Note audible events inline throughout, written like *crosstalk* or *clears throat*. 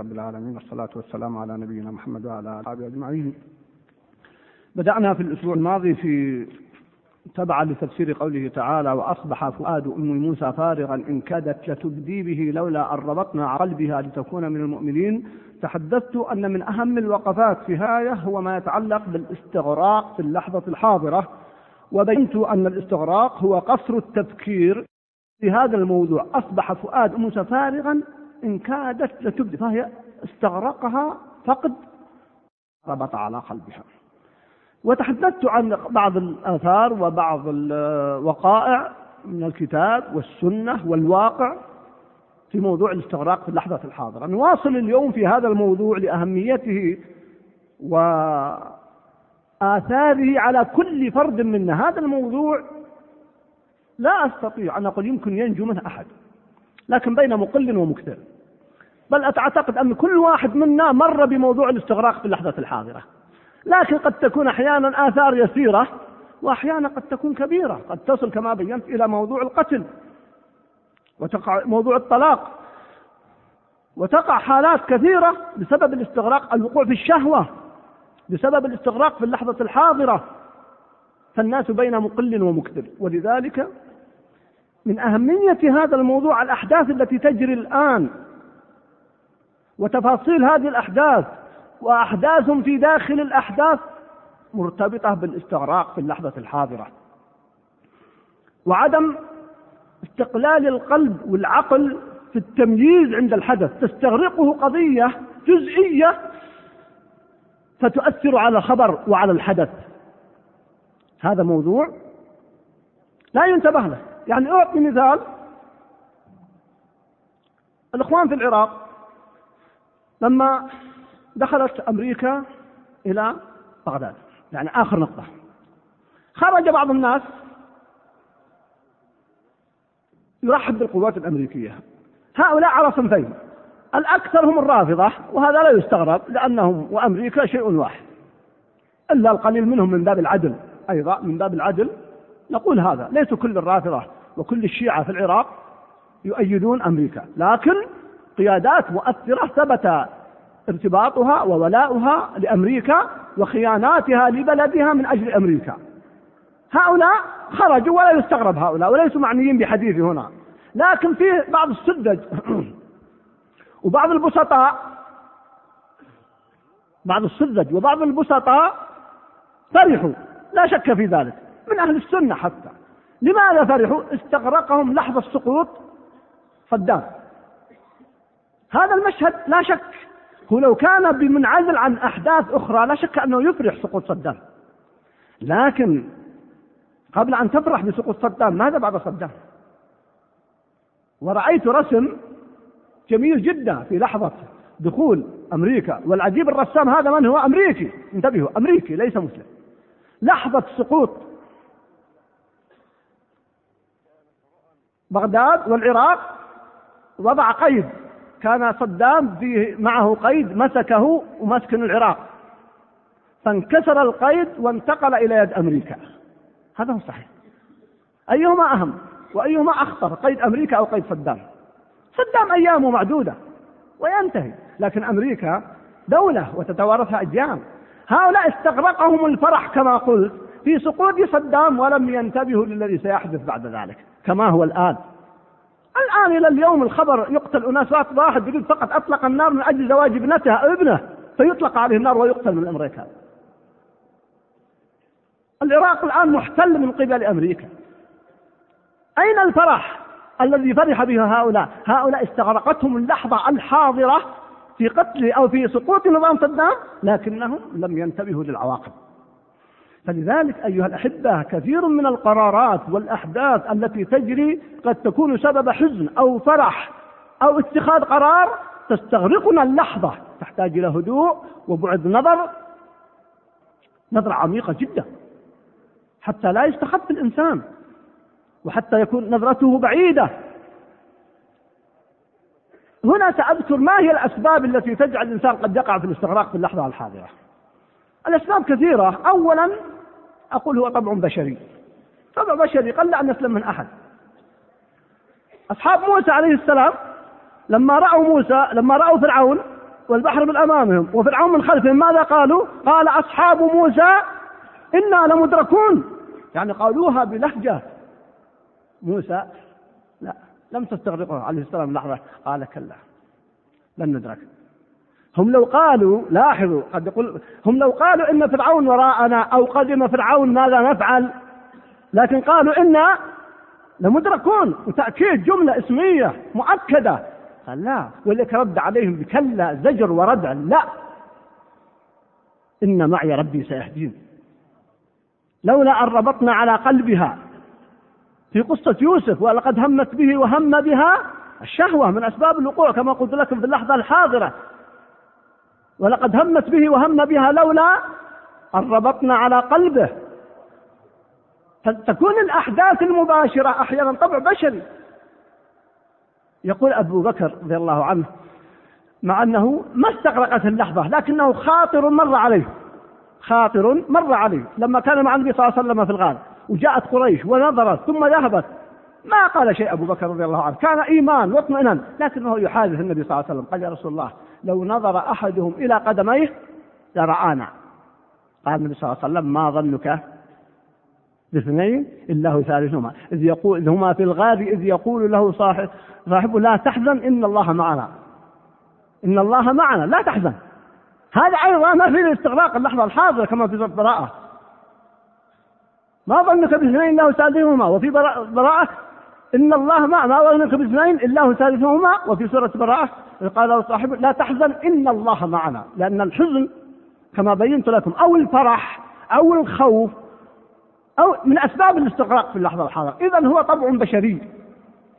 رب العالمين والصلاة والسلام على نبينا محمد وعلى آله أجمعين. بدأنا في الأسبوع الماضي في تبعا لتفسير قوله تعالى وأصبح فؤاد أم موسى فارغا إن كادت لتبدي به لولا أن ربطنا على قلبها لتكون من المؤمنين تحدثت أن من أهم الوقفات في هاية هو ما يتعلق بالاستغراق في اللحظة الحاضرة وبينت أن الاستغراق هو قصر التفكير في هذا الموضوع أصبح فؤاد موسى فارغا إن كادت لتبدي فهي استغرقها فقد ربط على قلبها. وتحدثت عن بعض الآثار وبعض الوقائع من الكتاب والسنة والواقع في موضوع الاستغراق في اللحظة الحاضرة. نواصل اليوم في هذا الموضوع لأهميته وآثاره على كل فرد منا. هذا الموضوع لا أستطيع أن أقول يمكن ينجو منه أحد لكن بين مقل ومكثر. بل أعتقد أن كل واحد منا مر بموضوع الاستغراق في اللحظة الحاضرة. لكن قد تكون أحيانا آثار يسيرة وأحيانا قد تكون كبيرة. قد تصل كما بينت إلى موضوع القتل وتقع موضوع الطلاق وتقع حالات كثيرة بسبب الاستغراق الوقوع في الشهوة بسبب الاستغراق في اللحظة الحاضرة. فالناس بين مقل ومكثر ولذلك من أهمية هذا الموضوع الأحداث التي تجري الآن وتفاصيل هذه الأحداث وأحداث في داخل الأحداث مرتبطة بالاستغراق في اللحظة الحاضرة. وعدم استقلال القلب والعقل في التمييز عند الحدث. تستغرقه قضية جزئية فتؤثر على الخبر وعلى الحدث. هذا موضوع لا ينتبه له. يعني أعطي مثال. الإخوان في العراق لما دخلت أمريكا إلى بغداد يعني آخر نقطة. خرج بعض الناس يرحب بالقوات الأمريكية. هؤلاء على صنفين الأكثر هم الرافضة وهذا لا يستغرب لأنهم وأمريكا شيء واحد. إلا القليل منهم من باب العدل أيضا من باب العدل نقول هذا. ليس كل الرافضة وكل الشيعة في العراق يؤيدون أمريكا لكن قيادات مؤثرة ثبت ارتباطها وولاؤها لأمريكا وخياناتها لبلدها من أجل أمريكا. هؤلاء خرجوا ولا يستغرب هؤلاء وليسوا معنيين بحديثي هنا. لكن في بعض السذج *clears throat* وبعض البسطاء بعض السذج وبعض البسطاء فرحوا. لا شك في ذلك من أهل السنة حتى. لماذا فرحوا؟ استغرقهم لحظة سقوط صدام هذا المشهد لا شك هو لو كان بمنعزل عن أحداث أخرى لا شك أنه يفرح سقوط صدام. لكن قبل أن تفرح بسقوط صدام ماذا بعد صدام؟ ورأيت رسم جميل جدا في لحظة دخول أمريكا والعجيب الرسام هذا من هو؟ أمريكي. انتبهوا أمريكي ليس مسلم. لحظة سقوط بغداد والعراق وضع قيد. كان صدام فيه معه قيد مسكه ومسكن العراق. فانكسر القيد وانتقل إلى يد أمريكا. هذا هو صحيح. أيهما أهم وأيهما أخطر قيد أمريكا أو قيد صدام؟ صدام أيامه معدودة وينتهي. لكن أمريكا دولة وتتوارثها أجيال. هؤلاء استغرقهم الفرح كما قلت في سقوط صدام ولم ينتبهوا للذي سيحدث بعد ذلك كما هو الآن. الآن إلى اليوم الخبر يقتل أناس واحد يريد فقط أطلق النار من أجل زواج ابنتها ابنه فيطلق عليه النار ويقتل من الأمريكان العراق الآن محتل من قبل أمريكا. أين الفرح الذي فرح به هؤلاء؟ هؤلاء استغرقتهم اللحظة الحاضرة في قتل أو في سقوط نظام صدام لكنهم لم ينتبهوا للعواقب. فلذلك أيها الأحبة كثير من القرارات والأحداث التي تجري قد تكون سبب حزن أو فرح أو اتخاذ قرار تستغرقنا اللحظة تحتاج إلى هدوء وبعد نظر نظرة عميقة جدا حتى لا يستخف الإنسان وحتى يكون نظرته بعيدة. هنا سأذكر ما هي الأسباب التي تجعل الإنسان قد يقع في الاستغراق في اللحظة الحاضرة. الأسباب كثيرة. أولا أقول هو طبع بشري. طبع بشري قل أن يسلم من أحد. أصحاب موسى عليه السلام لما رأوا موسى لما رأوا فرعون والبحر من أمامهم وفرعون من خلفهم ماذا قالوا؟ قال أصحاب موسى إنا لمدركون. يعني قالوها بلهجة. موسى لا لم تستغرقه عليه السلام لحظة. قال كلا لن ندرك. هم لو قالوا لاحظوا قد يقول هم لو قالوا إن فرعون وراءنا أو قدم فرعون ماذا نفعل؟ لكن قالوا أنا لمدركون وتأكيد جملة اسمية مؤكدة. قال لا ولك رد عليهم بكلا زجر وردع. لا. إن معي ربي سيهدين. لولا أن ربطنا على قلبها في قصة يوسف ولقد همت به وهم بها الشهوة من أسباب الوقوع كما قلت لكم في اللحظة الحاضرة. ولقد همت به وهم بها لولا أن ربطنا على قلبه. تكون الأحداث المباشرة أحيانا طبع بشري يقول أبو بكر رضي الله عنه مع أنه ما استغرقت اللحظة لكنه خاطر مر عليه. خاطر مر عليه. لما كان مع النبي صلى الله عليه وسلم في الغار وجاءت قريش ونظرت ثم ذهبت. ما قال شيء أبو بكر رضي الله عنه. كان إيمان واطمئنان لكنه يحادث النبي صلى الله عليه وسلم. قال يا رسول الله لو نظر أحدهم إلى قدميه لرآنا. قال النبي صلى الله عليه وسلم ما ظنك باثنين إلا هو ثالثهما. إذ يقول هما في الغار إذ يقول له صاحب صاحبه لا تحزن إن الله معنا. إن الله معنا لا تحزن. هذا أيضا ما في الاستغراق اللحظة الحاضرة كما في براءة ما ظنك باثنين إلا هو ثالثهما وفي براءة إن الله ما ما ظنك بإثنين إلا هو ثالثهما وفي سورة براءة قال له صاحبه لا تحزن إن الله معنا. لأن الحزن كما بينت لكم أو الفرح أو الخوف أو من أسباب الاستغراق في اللحظة الحاضرة. إذا هو طبع بشري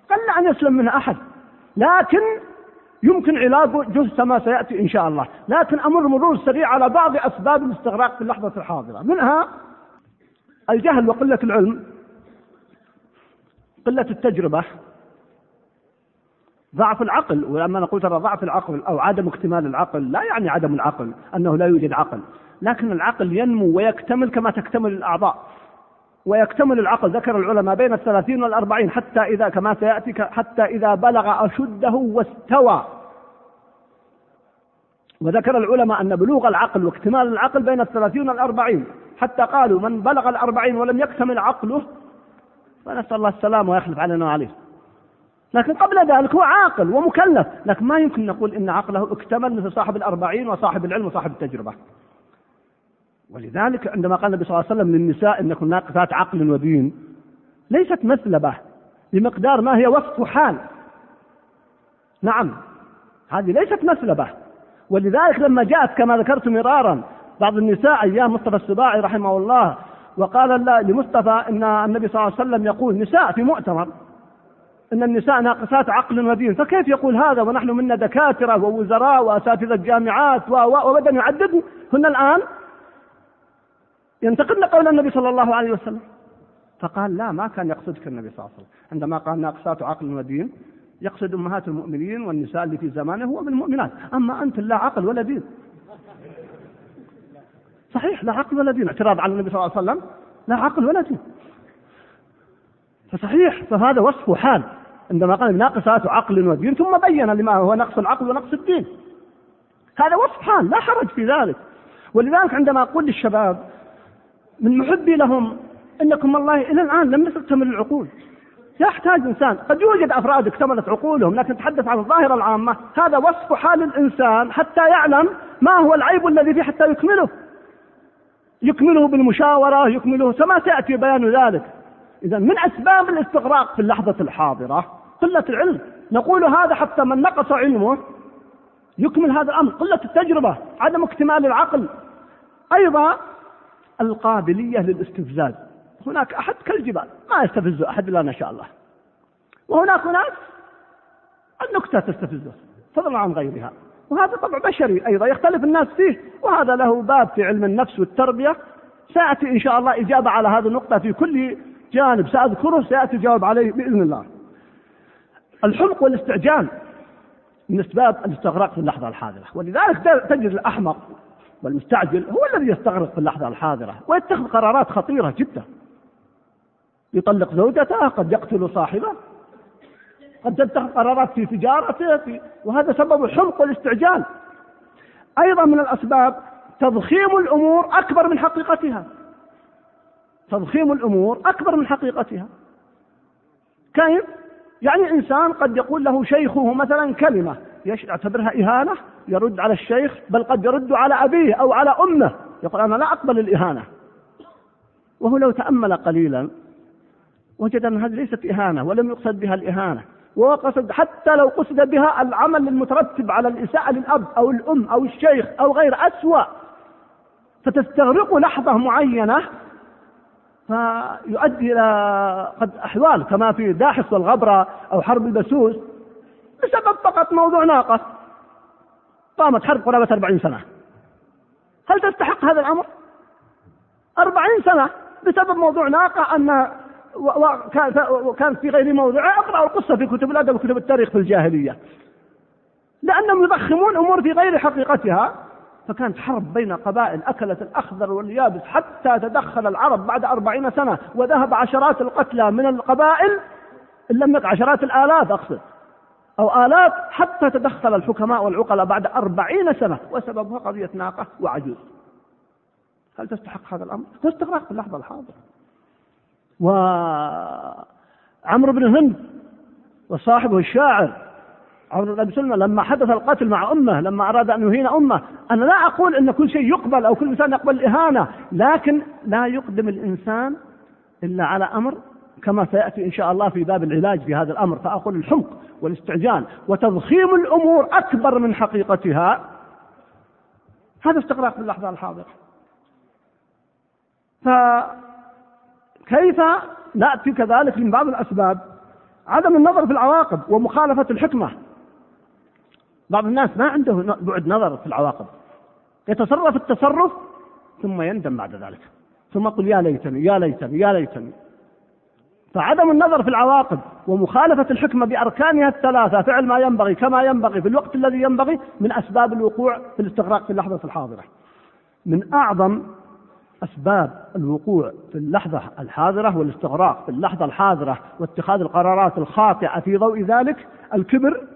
قل أن يسلم منه أحد. لكن يمكن علاجه جثة ما سيأتي إن شاء الله. لكن أمر مرور سريع على بعض أسباب الاستغراق في اللحظة الحاضرة. منها الجهل وقلة العلم. قلة التجربة ضعف العقل ولما نقول ترى ضعف العقل أو عدم اكتمال العقل لا يعني عدم العقل أنه لا يوجد عقل لكن العقل ينمو ويكتمل كما تكتمل الأعضاء ويكتمل العقل ذكر العلماء بين الثلاثين والأربعين حتى إذا كما سيأتي حتى إذا بلغ أشده واستوى. وذكر العلماء أن بلوغ العقل واكتمال العقل بين الثلاثين والأربعين حتى قالوا من بلغ الأربعين ولم يكتمل عقله فنسأل الله السلامة ويخلف علينا وعليه لكن قبل ذلك هو عاقل ومكلف. لكن ما يمكن نقول إن عقله اكتمل مثل صاحب الأربعين وصاحب العلم وصاحب التجربة. ولذلك عندما قال النبي صلى الله عليه وسلم للنساء إنكم ناقصات عقل ودين ليست مثلبة بمقدار ما هي وصف حال. نعم هذه ليست مثلبة ولذلك لما جاءت كما ذكرت مرارا بعض النساء أيام مصطفى السباعي رحمه الله وقال لمصطفى إن النبي صلى الله عليه وسلم يقول نساء في مؤتمر. إن النساء ناقصات عقل ودين فكيف يقول هذا ونحن منا دكاترة ووزراء وأساتذة جامعات وبدأ يعدد؟ هن الآن ينتقدن قول النبي صلى الله عليه وسلم. فقال لا ما كان يقصدك النبي صلى الله عليه وسلم. عندما قال ناقصات عقل ودين يقصد أمهات المؤمنين والنساء اللي في زمانه هو من المؤمنات أما أنت لا عقل ولا دين. صحيح لا عقل ولا دين. اعتراض على النبي صلى الله عليه وسلم لا عقل ولا دين. فصحيح فهذا وصف حال. عندما قال ناقصات عقل ودين ثم بين لما هو نقص العقل ونقص الدين. هذا وصف حال لا حرج في ذلك. ولذلك عندما أقول للشباب من محبي لهم إنكم والله إلى الآن لم تكتمل العقول يحتاج إنسان قد يوجد أفراد اكتملت عقولهم لكن نتحدث عن الظاهرة العامة هذا وصف حال الإنسان حتى يعلم ما هو العيب الذي فيه حتى يكمله. يكمله بالمشاورة يكمله كما سيأتي بيان ذلك. إذا من أسباب الاستغراق في اللحظة الحاضرة قلة العلم. نقول هذا حتى من نقص علمه يكمل هذا الأمر. قلة التجربة عدم اكتمال العقل. أيضا القابلية للاستفزاز. هناك أحد كالجبال ما يستفز أحد إلا ما شاء الله. وهناك ناس النكتة تستفزه فضلا عن غيرها. وهذا طبع بشري أيضا يختلف الناس فيه وهذا له باب في علم النفس والتربية. سيأتي إن شاء الله إجابة على هذه النقطة في كل جانب سأذكره سيأتي الجواب عليه بإذن الله. الحمق والاستعجال من أسباب الاستغراق في اللحظة الحاضرة ولذلك تجد الأحمق والمستعجل هو الذي يستغرق في اللحظة الحاضرة ويتخذ قرارات خطيرة جدا. يطلق زوجته قد يقتل صاحبه. قد تتخذ قرارات في تجارته في وهذا سبب الحمق والاستعجال. أيضا من الأسباب تضخيم الأمور أكبر من حقيقتها. تضخيم الأمور أكبر من حقيقتها. كيف؟ يعني إنسان قد يقول له شيخه مثلا كلمة يعتبرها إهانة يرد على الشيخ بل قد يرد على أبيه أو على أمه يقول أنا لا أقبل الإهانة. وهو لو تأمل قليلا وجد أن هذه ليست إهانة ولم يقصد بها الإهانة. وقصد حتى لو قصد بها العمل المترتب على الإساءة للأب أو الأم أو الشيخ أو غير أسوأ فتستغرق لحظة معينة فيؤدي إلى قد أحوال كما في داحس والغبرة أو حرب البسوس. بسبب فقط موضوع ناقة قامت حرب قرابة أربعين سنة. هل تستحق هذا الأمر؟ أربعين سنة. بسبب موضوع ناقة أن وكانت في غير موضعها اقرأوا القصة في كتب الأدب وكتب التاريخ في الجاهلية. لأنهم يضخمون أمور في غير حقيقتها. فكانت حرب بين قبائل. أكلت الأخضر واليابس حتى تدخل العرب بعد أربعين سنة وذهب عشرات القتلى من القبائل. إن لم يقع عشرات الآلاف أقصد. أو آلاف حتى تدخل الحكماء والعقلاء بعد أربعين سنة. وسببها قضية ناقة وعجوز. هل تستحق هذا الأمر؟ تستغرق في اللحظة الحاضرة. وعمرو بن هند وصاحبه الشاعر عمرو بن سلمى لما حدث القتل مع أمه لما أراد أن يهين أمه. أنا لا أقول إن كل شيء يقبل أو كل إنسان يقبل الإهانة لكن لا يقدم الإنسان إلا على أمر كما سيأتي إن شاء الله في باب العلاج في هذا الأمر. فأقول الحمق والاستعجال وتضخيم الأمور أكبر من حقيقتها. هذا استغراق في اللحظة فكيف نأتي كذلك من بعض الأسباب؟ عدم النظر في العواقب ومخالفة الحكمة. بعض الناس ما عنده بعد نظر في العواقب. يتصرف التصرف ثم يندم بعد ذلك. ثم يقول يا ليتني يا ليتني يا ليتني. فعدم النظر في العواقب ومخالفة الحكمة بأركانها الثلاثة فعل ما ينبغي كما ينبغي في الوقت الذي ينبغي من أسباب الوقوع في الاستغراق في اللحظة الحاضرة. من أعظم أسباب الوقوع في اللحظة الحاضرة والاستغراق في اللحظة الحاضرة واتخاذ القرارات الخاطئة في ضوء ذلك الكبر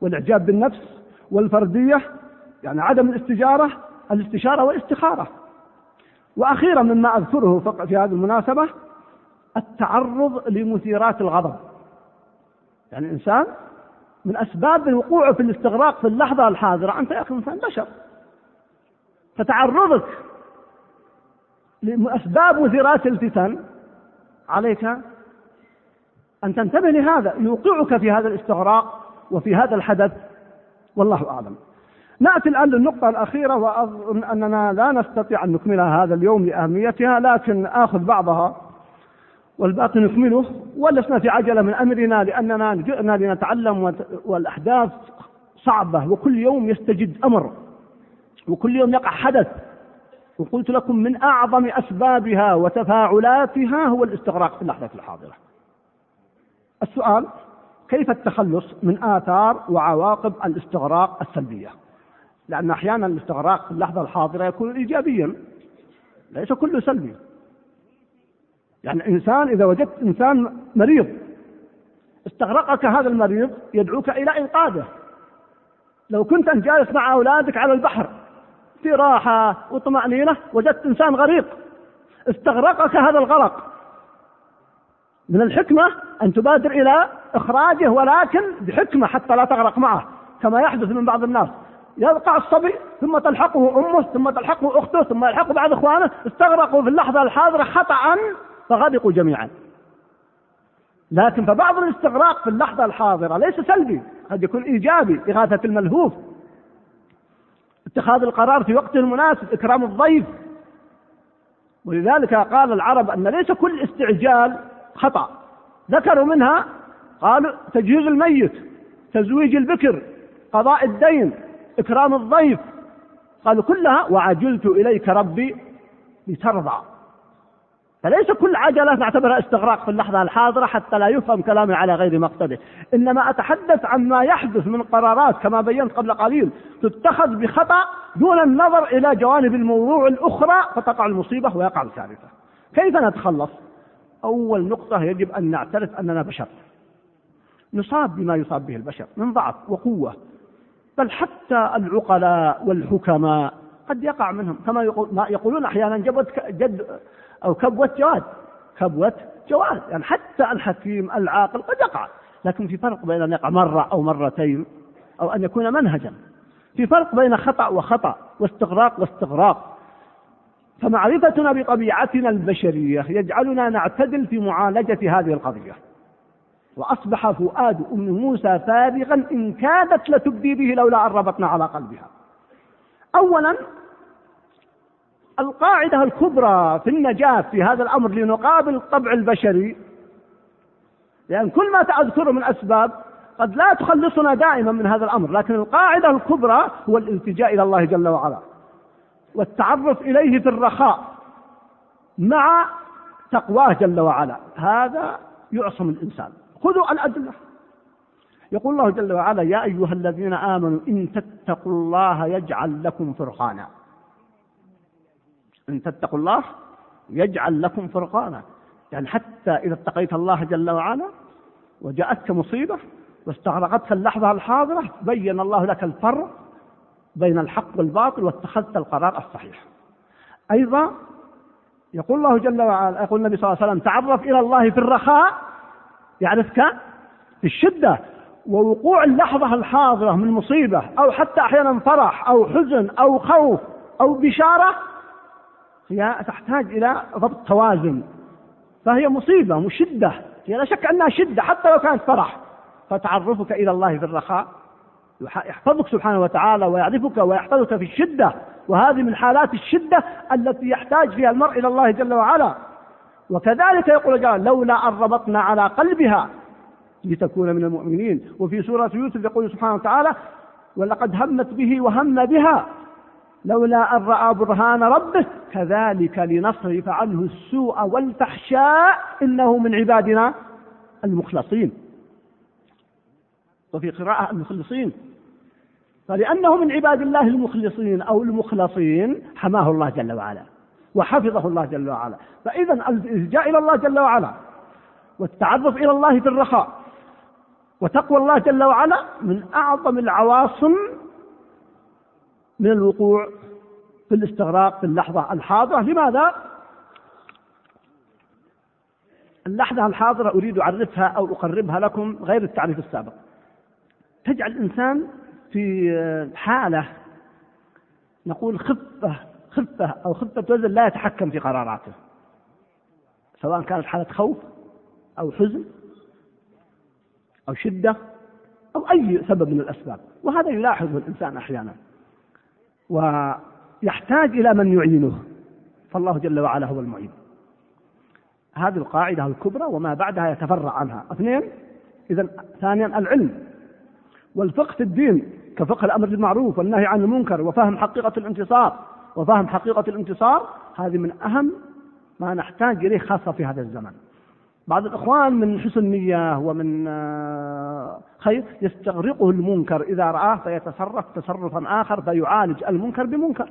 والإعجاب بالنفس والفردية يعني عدم الاستجارة الاستشارة والاستخارة. وأخيرا مما أذكره في هذه المناسبة التعرض لمثيرات الغضب. يعني إنسان من أسباب الوقوع في الاستغراق في اللحظة الحاضرة أنت يا أخي إنسان بشر فتعرضك لأسباب مثيرات الفتن عليك أن تنتبه لهذا يوقعك في هذا الاستغراق وفي هذا الحدث والله أعلم. نأتي الآن للنقطة الأخيرة وأظن أننا لا نستطيع أن نكملها هذا اليوم لأهميتها لكن آخذ بعضها والباقي نكمله ولسنا في عجلة من أمرنا لأننا جئنا لنتعلم والأحداث صعبة وكل يوم يستجد أمر وكل يوم يقع حدث. وقلت لكم من أعظم أسبابها وتفاعلاتها هو الاستغراق في اللحظة الحاضرة. السؤال كيف التخلص من آثار وعواقب الاستغراق السلبية؟ لأن أحيانا الاستغراق في اللحظة الحاضرة يكون إيجابيا ليس كله سلبي. يعني إنسان إذا وجدت إنسان مريض استغرقك هذا المريض يدعوك إلى إنقاذه. لو كنت أنت جالس مع أولادك على البحر في راحة وطمأنينة وجدت إنسان غريق. استغرقك هذا الغرق. من الحكمة أن تبادر إلى إخراجه ولكن بحكمة حتى لا تغرق معه كما يحدث من بعض الناس. يبقى الصبي ثم تلحقه أمه ثم تلحقه أخته ثم يلحقه بعض إخوانه. استغرقوا في اللحظة الحاضرة خطأ فغرقوا جميعا. لكن فبعض الاستغراق في اللحظة الحاضرة ليس سلبي قد يكون إيجابي إغاثة الملهوف. اتخاذ القرار في وقته المناسب إكرام الضيف. ولذلك قال العرب أن ليس كل استعجال خطأ. ذكروا منها قالوا تجهيز الميت تزويج البكر قضاء الدين إكرام الضيف. قالوا كلها وعجلت إليك ربي لترضى. فليس كل عجلة نعتبرها استغراق في اللحظة الحاضرة حتى لا يفهم كلامي على غير مقصده. إنما أتحدث عما يحدث من قرارات كما بينت قبل قليل تتخذ بخطأ دون النظر إلى جوانب الموضوع الأخرى فتقع المصيبة ويقع الكارثة. كيف نتخلص؟ أول نقطة يجب أن نعترف أننا بشر. نصاب بما يصاب به البشر من ضعف وقوة. بل حتى العقلاء والحكماء قد يقع منهم. كما يقول ما يقولون أحيانا جبت جد أو كبوة جواد. كبوة جواد. يعني حتى الحكيم العاقل قد يقع. لكن في فرق بين أن يقع مرة أو مرتين أو أن يكون منهجا. في فرق بين خطأ وخطأ واستغراق واستغراق. فمعرفتنا بطبيعتنا البشرية يجعلنا نعتدل في معالجة هذه القضية. وأصبح فؤاد أم موسى فارغا إن كادت لتبدي به لولا أن ربطنا على قلبها. أولا القاعدة الكبرى في النجاة في هذا الأمر لنقابل الطبع البشري لأن كل ما تذكره من أسباب قد لا تخلصنا دائما من هذا الأمر لكن القاعدة الكبرى هو الالتجاء إلى الله جل وعلا والتعرف إليه في الرخاء مع تقواه جل وعلا هذا يعصم الإنسان. خذوا الأدلة. يقول الله جل وعلا يا أيها الذين آمنوا إن تتقوا الله يجعل لكم فرقانا. إن تتقوا الله يجعل لكم فرقانا. يعني حتى إذا اتقيت الله جل وعلا وجاءتك مصيبة واستغرقتك اللحظة الحاضرة بين الله لك الفرق بين الحق والباطل واتخذت القرار الصحيح. أيضا يقول الله جل وعلا يقول النبي صلى الله عليه وسلم تعرف إلى الله في الرخاء. يعرفك في الشدة ووقوع اللحظة الحاضرة من مصيبة أو حتى أحيانا فرح أو حزن أو خوف أو بشارة هي تحتاج إلى ضبط توازن. فهي مصيبة مشدة. هي لا شك أنها شدة حتى لو كانت فرح. فتعرفك إلى الله في الرخاء. يحفظك سبحانه وتعالى ويعرفك ويحفظك في الشدة. وهذه من حالات الشدة التي يحتاج فيها المرء إلى الله جل وعلا. وكذلك يقول جل لولا أن ربطنا على قلبها لتكون من المؤمنين. وفي سورة يوسف يقول سبحانه وتعالى ولقد همت به وهم بها لولا أن رأى برهان ربه كذلك لنصرف عنه السوء والفحشاء إنه من عبادنا المخلصين. وفي قراءة المخلصين فلأنه من عباد الله المخلصين أو المخلصين حماه الله جل وعلا وحفظه الله جل وعلا. فإذا الالتجاء إلى الله جل وعلا والتعرف إلى الله في الرخاء وتقوى الله جل وعلا من أعظم العواصم من الوقوع في الاستغراق في اللحظة الحاضرة لماذا؟ اللحظة الحاضرة أريد أعرفها أو أقربها لكم غير التعريف السابق تجعل الإنسان في حالة نقول خفة خفة أو خفة وزن لا يتحكم في قراراته سواء كانت حالة خوف أو حزن أو شدة أو أي سبب من الأسباب. وهذا يلاحظه الإنسان أحيانا. ويحتاج إلى من يعينه. فالله جل وعلا هو المعين. هذه القاعدة الكبرى وما بعدها يتفرع عنها. اثنين إذا ثانيا العلم. والفقه في الدين كفقه الأمر بالمعروف والنهي عن المنكر وفهم حقيقة الانتصار. وفهم حقيقة الانتصار هذه من أهم ما نحتاج إليه خاصة في هذا الزمن. بعض الإخوان من حسن نية ومن آه، خير يستغرقه المنكر. إذا رآه فيتصرف تصرفا آخر فيعالج المنكر بمنكر.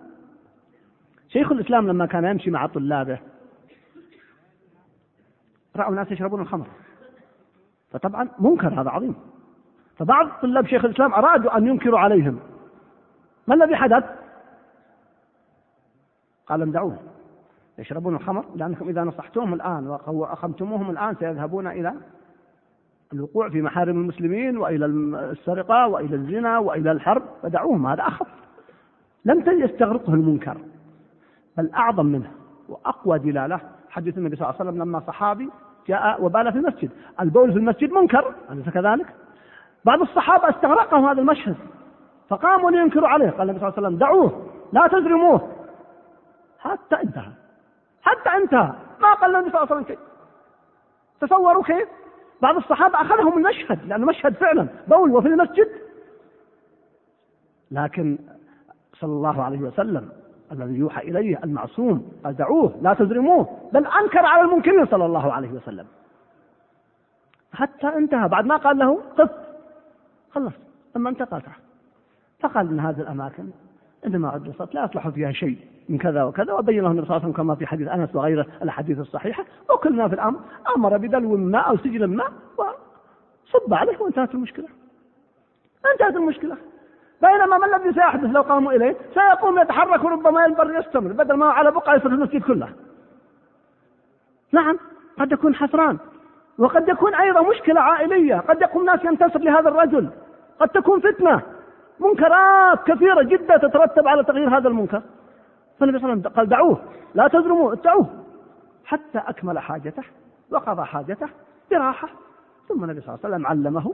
شيخ الإسلام لما كان يمشي مع طلابه رأوا الناس يشربون الخمر. فطبعا منكر هذا عظيم. فبعض طلاب شيخ الإسلام أرادوا أن ينكروا عليهم. ما الذي حدث؟ قال دعوه. يشربون الخمر لأنكم إذا نصحتوهم الآن وأخمتموهم الآن سيذهبون إلى الوقوع في محارم المسلمين وإلى السرقة وإلى الزنا وإلى الحرب فدعوهم هذا أخف. لم يستغرقه المنكر بل أعظم منه وأقوى دلالة. حديث النبي صلى الله عليه وسلم لما صحابي جاء وبال في المسجد البول في المسجد منكر أليس كذلك؟ بعض الصحابة استغرقهم هذا المشهد فقاموا لينكروا عليه قال النبي صلى الله عليه وسلم دعوه لا تزرموه حتى انتهى. حتى انتهى ما قال النبي صلى الله عليه وسلم كيف تصوروا كيف؟ بعض الصحابة أخذهم المشهد لأنه مشهد فعلا بول وفي المسجد. لكن صلى الله عليه وسلم الذي يوحى إليه المعصوم قال دعوه لا تزرموه بل أنكر على المنكرين صلى الله عليه وسلم. حتى انتهى. بعد ما قال له قف خلص. لما انتقل فقال إن هذه الأماكن إنما أدرست لا يصلح فيها شيء. من كذا وكذا وبين له النبي صلى الله عليه وسلم كما في حديث أنس وغيره الأحاديث الصحيحة. وكل ما في الأمر أمر بدلو ماء أو سجن ماء وصب عليه وانتهت المشكلة. انتهت المشكلة. بينما ما الذي سيحدث لو قاموا إليه؟ سيقوم يتحرك وربما ينبر يستمر بدل ما على بقعة يصير المسجد كله. نعم قد يكون حسران. وقد يكون أيضا مشكلة عائلية. قد يكون ناس ينتصر لهذا الرجل. قد تكون فتنة. منكرات كثيرة جدا تترتب على تغيير هذا المنكر. فالنبي صلى الله عليه وسلم قال دعوه لا تظلموه ادعوه. حتى أكمل حاجته وقضى حاجته براحة. ثم النبي صلى الله عليه وسلم علمه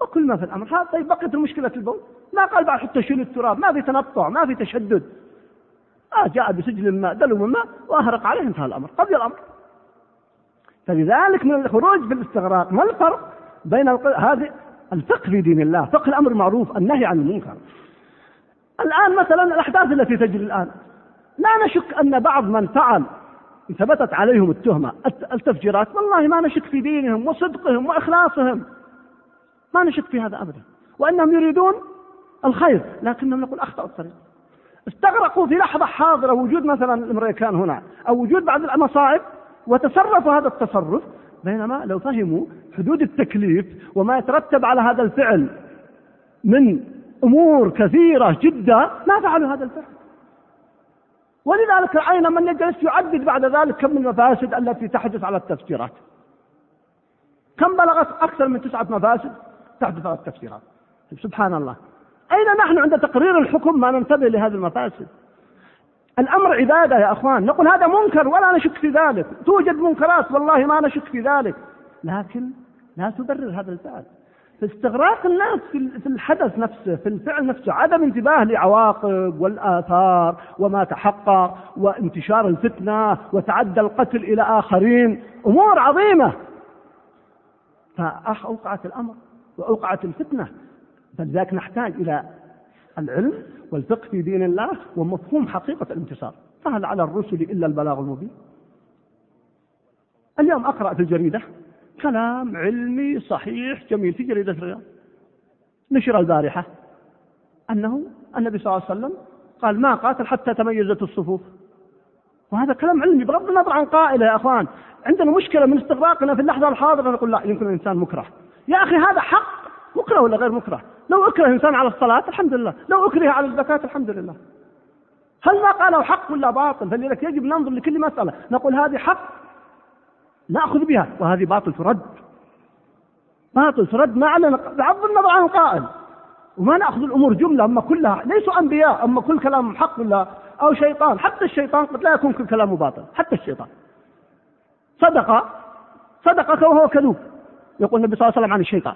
وكل ما في الأمر هذا طيب بقيت المشكلة البول. ما قال بعد حتى شيل التراب ما في تنطع ما في تشدد. آه جاء بسجل ماء دلو من ماء وأهرق عليه انتهى الأمر قضي الأمر. فلذلك من الخروج بالاستغراق ما الفرق بين هذه الفقه في دين الله؟ فقه الأمر المعروف النهي عن المنكر. الآن مثلا الأحداث التي تجري الآن. لا نشك أن بعض من فعل ثبتت عليهم التهمة التفجيرات والله ما نشك في دينهم وصدقهم وإخلاصهم. ما نشك في هذا أبدا. وأنهم يريدون الخير لكنهم نقول أخطأوا الطريق. استغرقوا في لحظة حاضرة وجود مثلا الأمريكان هنا أو وجود بعض المصائب وتصرفوا هذا التصرف بينما لو فهموا حدود التكليف وما يترتب على هذا الفعل من أمور كثيرة جدا ما فعلوا هذا الفعل. ولذلك رأينا من يجلس يعدد بعد ذلك كم المفاسد التي تحدث على التفسيرات؟ كم بلغت أكثر من تسعة مفاسد تحدث على التفسيرات؟ سبحان الله. أين نحن عند تقرير الحكم ما ننتبه لهذه المفاسد؟ الأمر عبادة يا أخوان. نقول هذا منكر ولا نشك في ذلك. توجد منكرات والله ما نشك في ذلك. لكن لا تبرر هذا الفعل فاستغراق الناس في الحدث نفسه في الفعل نفسه. عدم انتباه لعواقب والآثار وما تحقق وانتشار الفتنة وتعدى القتل إلى آخرين. أمور عظيمة. فأوقعت الأمر وأوقعت الفتنة. فلذلك نحتاج إلى العلم والفقه في دين الله ومفهوم حقيقة الانتصار فهل على الرسل إلا البلاغ المبين؟ اليوم أقرأ في الجريدة. كلام علمي صحيح جميل. في جريدة الرياض نشر البارحة أنه النبي صلى الله عليه وسلم قال ما قاتل حتى تميزت الصفوف. وهذا كلام علمي بغض النظر عن قائله يا أخوان. عندنا مشكلة من استغراقنا في اللحظة الحاضرة نقول لا يمكن الانسان مكره. يا أخي هذا حق مكره ولا غير مكره؟ لو أكره انسان على الصلاة الحمد لله. لو أكره على الزكاة الحمد لله. هل ما قالوا حق ولا باطل؟ فلذلك يجب ننظر لكل مسألة؟ نقول هذه حق ناخذ بها وهذه باطل ترد. باطل ترد ما علينا بغض النظر عن القائل وما نأخذ الأمور جملة أما كلها. ليسوا أنبياء أما كل كلام حق ولا أو شيطان. حتى الشيطان قد لا يكون كل كلامه باطل. حتى الشيطان. صدق صدقك وهو كذوب يقول النبي صلى الله عليه وسلم عن الشيطان.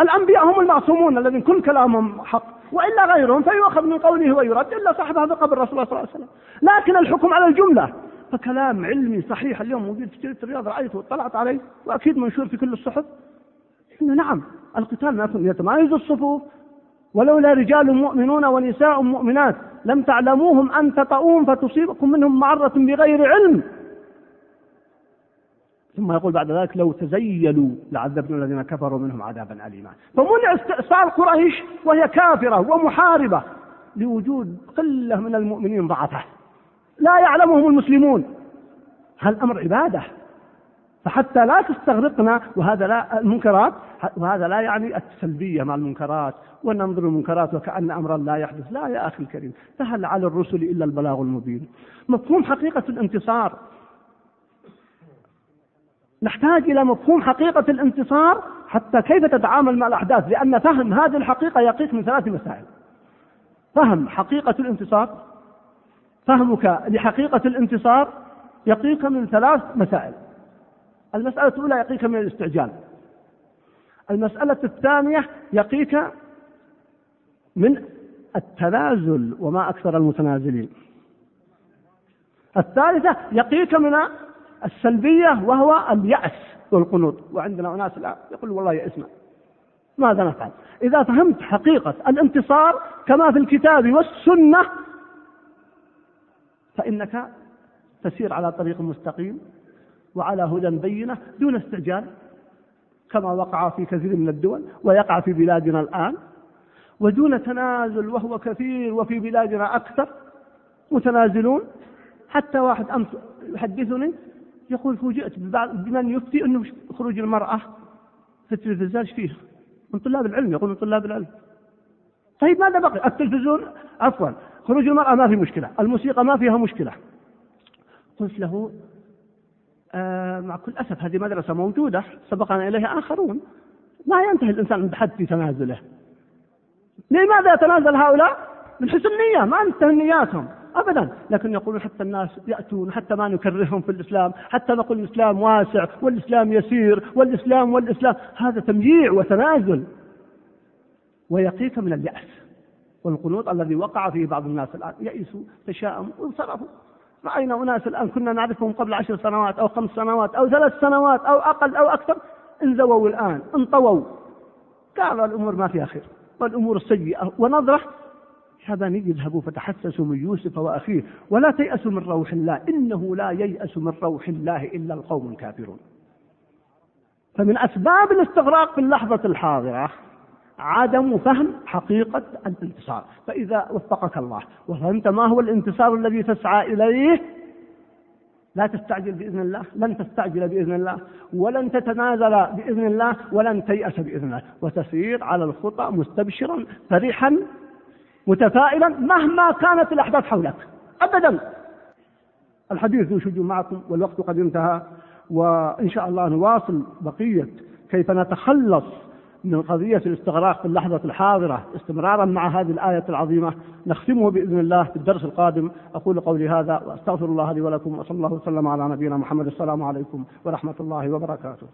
الأنبياء هم المعصومون الذين كل كلامهم حق. وإلا غيرهم فيؤخذ من قوله ويرد. إلا صاحب هذا قبر الرسول صلى الله عليه وسلم. لكن الحكم على الجملة. فكلام علمي صحيح اليوم موجود في جريدة الرياض رأيته واطلعت عليه وأكيد منشور في كل الصحف. إنه نعم القتال يتمايز الصفوف ولولا رجال مؤمنون ونساء مؤمنات لم تعلموهم أن تطؤوهم فتصيبكم منهم معرة بغير علم. ثم يقول بعد ذلك لو تزيلوا لعذبنا الذين كفروا منهم عذابا أليما. فمنع استئصال قريش وهي كافرة ومحاربة لوجود قلة من المؤمنين ضعفة. لا يعلمهم المسلمون. هل أمر عبادة. فحتى لا تستغرقنا وهذا لا المنكرات وهذا لا يعني السلبية مع المنكرات وننظر المنكرات وكأن أمرا لا يحدث. لا يا أخي الكريم فهل على الرسل إلا البلاغ المبين. مفهوم حقيقة الانتصار. نحتاج إلى مفهوم حقيقة الانتصار حتى كيف تتعامل مع الأحداث لأن فهم هذه الحقيقة يقيك من ثلاث مسائل. فهم حقيقة الانتصار فهمك لحقيقة الانتصار يقيك من ثلاث مسائل. المسألة الأولى يقيك من الاستعجال. المسألة الثانية يقيك من التنازل وما أكثر المتنازلين. الثالثة يقيك من السلبية وهو اليأس والقنوط. وعندنا أناس الآن يقول والله يأسنا ماذا نفعل؟ إذا فهمت حقيقة الانتصار كما في الكتاب والسنة فإنك تسير على طريق مستقيم وعلى هدى بينة دون استعجال كما وقع في كثير من الدول ويقع في بلادنا الآن ودون تنازل وهو كثير وفي بلادنا أكثر متنازلون. حتى واحد أمس يحدثني يقول فوجئت بمن يفتي أنه خروج المرأة في التلفزيون إيش فيه؟ من طلاب العلم يقول من طلاب العلم. طيب ماذا بقي؟ التلفزيون عفوا خروج المرأة ما في مشكلة الموسيقى ما فيها مشكلة. قلت له آه مع كل أسف هذه مدرسة موجودة سبقنا إليها آخرون. ما ينتهي الإنسان بحد في تنازله. لماذا يتنازل هؤلاء؟ من حسن النية ما ننتهي نياتهم ابدا. لكن يقولون حتى الناس يأتون حتى ما نكرههم في الإسلام حتى نقول الإسلام واسع والإسلام يسير والإسلام والإسلام. هذا تمييع وتنازل. ويقيك من اليأس. والقنوط الذي وقع فيه بعض الناس الآن. يئسوا تشاءموا وانصرفوا رأينا أناس الآن كنا نعرفهم قبل عشر سنوات أو خمس سنوات أو ثلاث سنوات أو أقل أو أكثر. انزووا الآن انطووا. قالوا الأمور ما فيها خير والأمور السيئة. ونظرة يا بني اذهبوا فتحسسوا من يوسف وأخيه ولا تيأسوا من روح الله. إنه لا ييأس من روح الله إلا القوم الكافرون. فمن أسباب الاستغراق في اللحظة الحاضرة عدم فهم حقيقة الانتصار، فإذا وفقك الله وفهمت ما هو الانتصار الذي تسعى إليه؟ لا تستعجل بإذن الله، لن تستعجل بإذن الله، ولن تتنازل بإذن الله، ولن تيأس بإذن الله، وتسير على الخطى مستبشرا فرحا متفائلا مهما كانت الأحداث حولك. أبدا. الحديث شجون معكم والوقت قد انتهى وإن شاء الله نواصل بقية كيف نتخلص من قضية الاستغراق في اللحظة الحاضرة استمرارا مع هذه الآية العظيمة نختمه بإذن الله في الدرس القادم. أقول قولي هذا وأستغفر الله لي ولكم وصلى الله وسلم على نبينا محمد. السلام عليكم ورحمة الله وبركاته.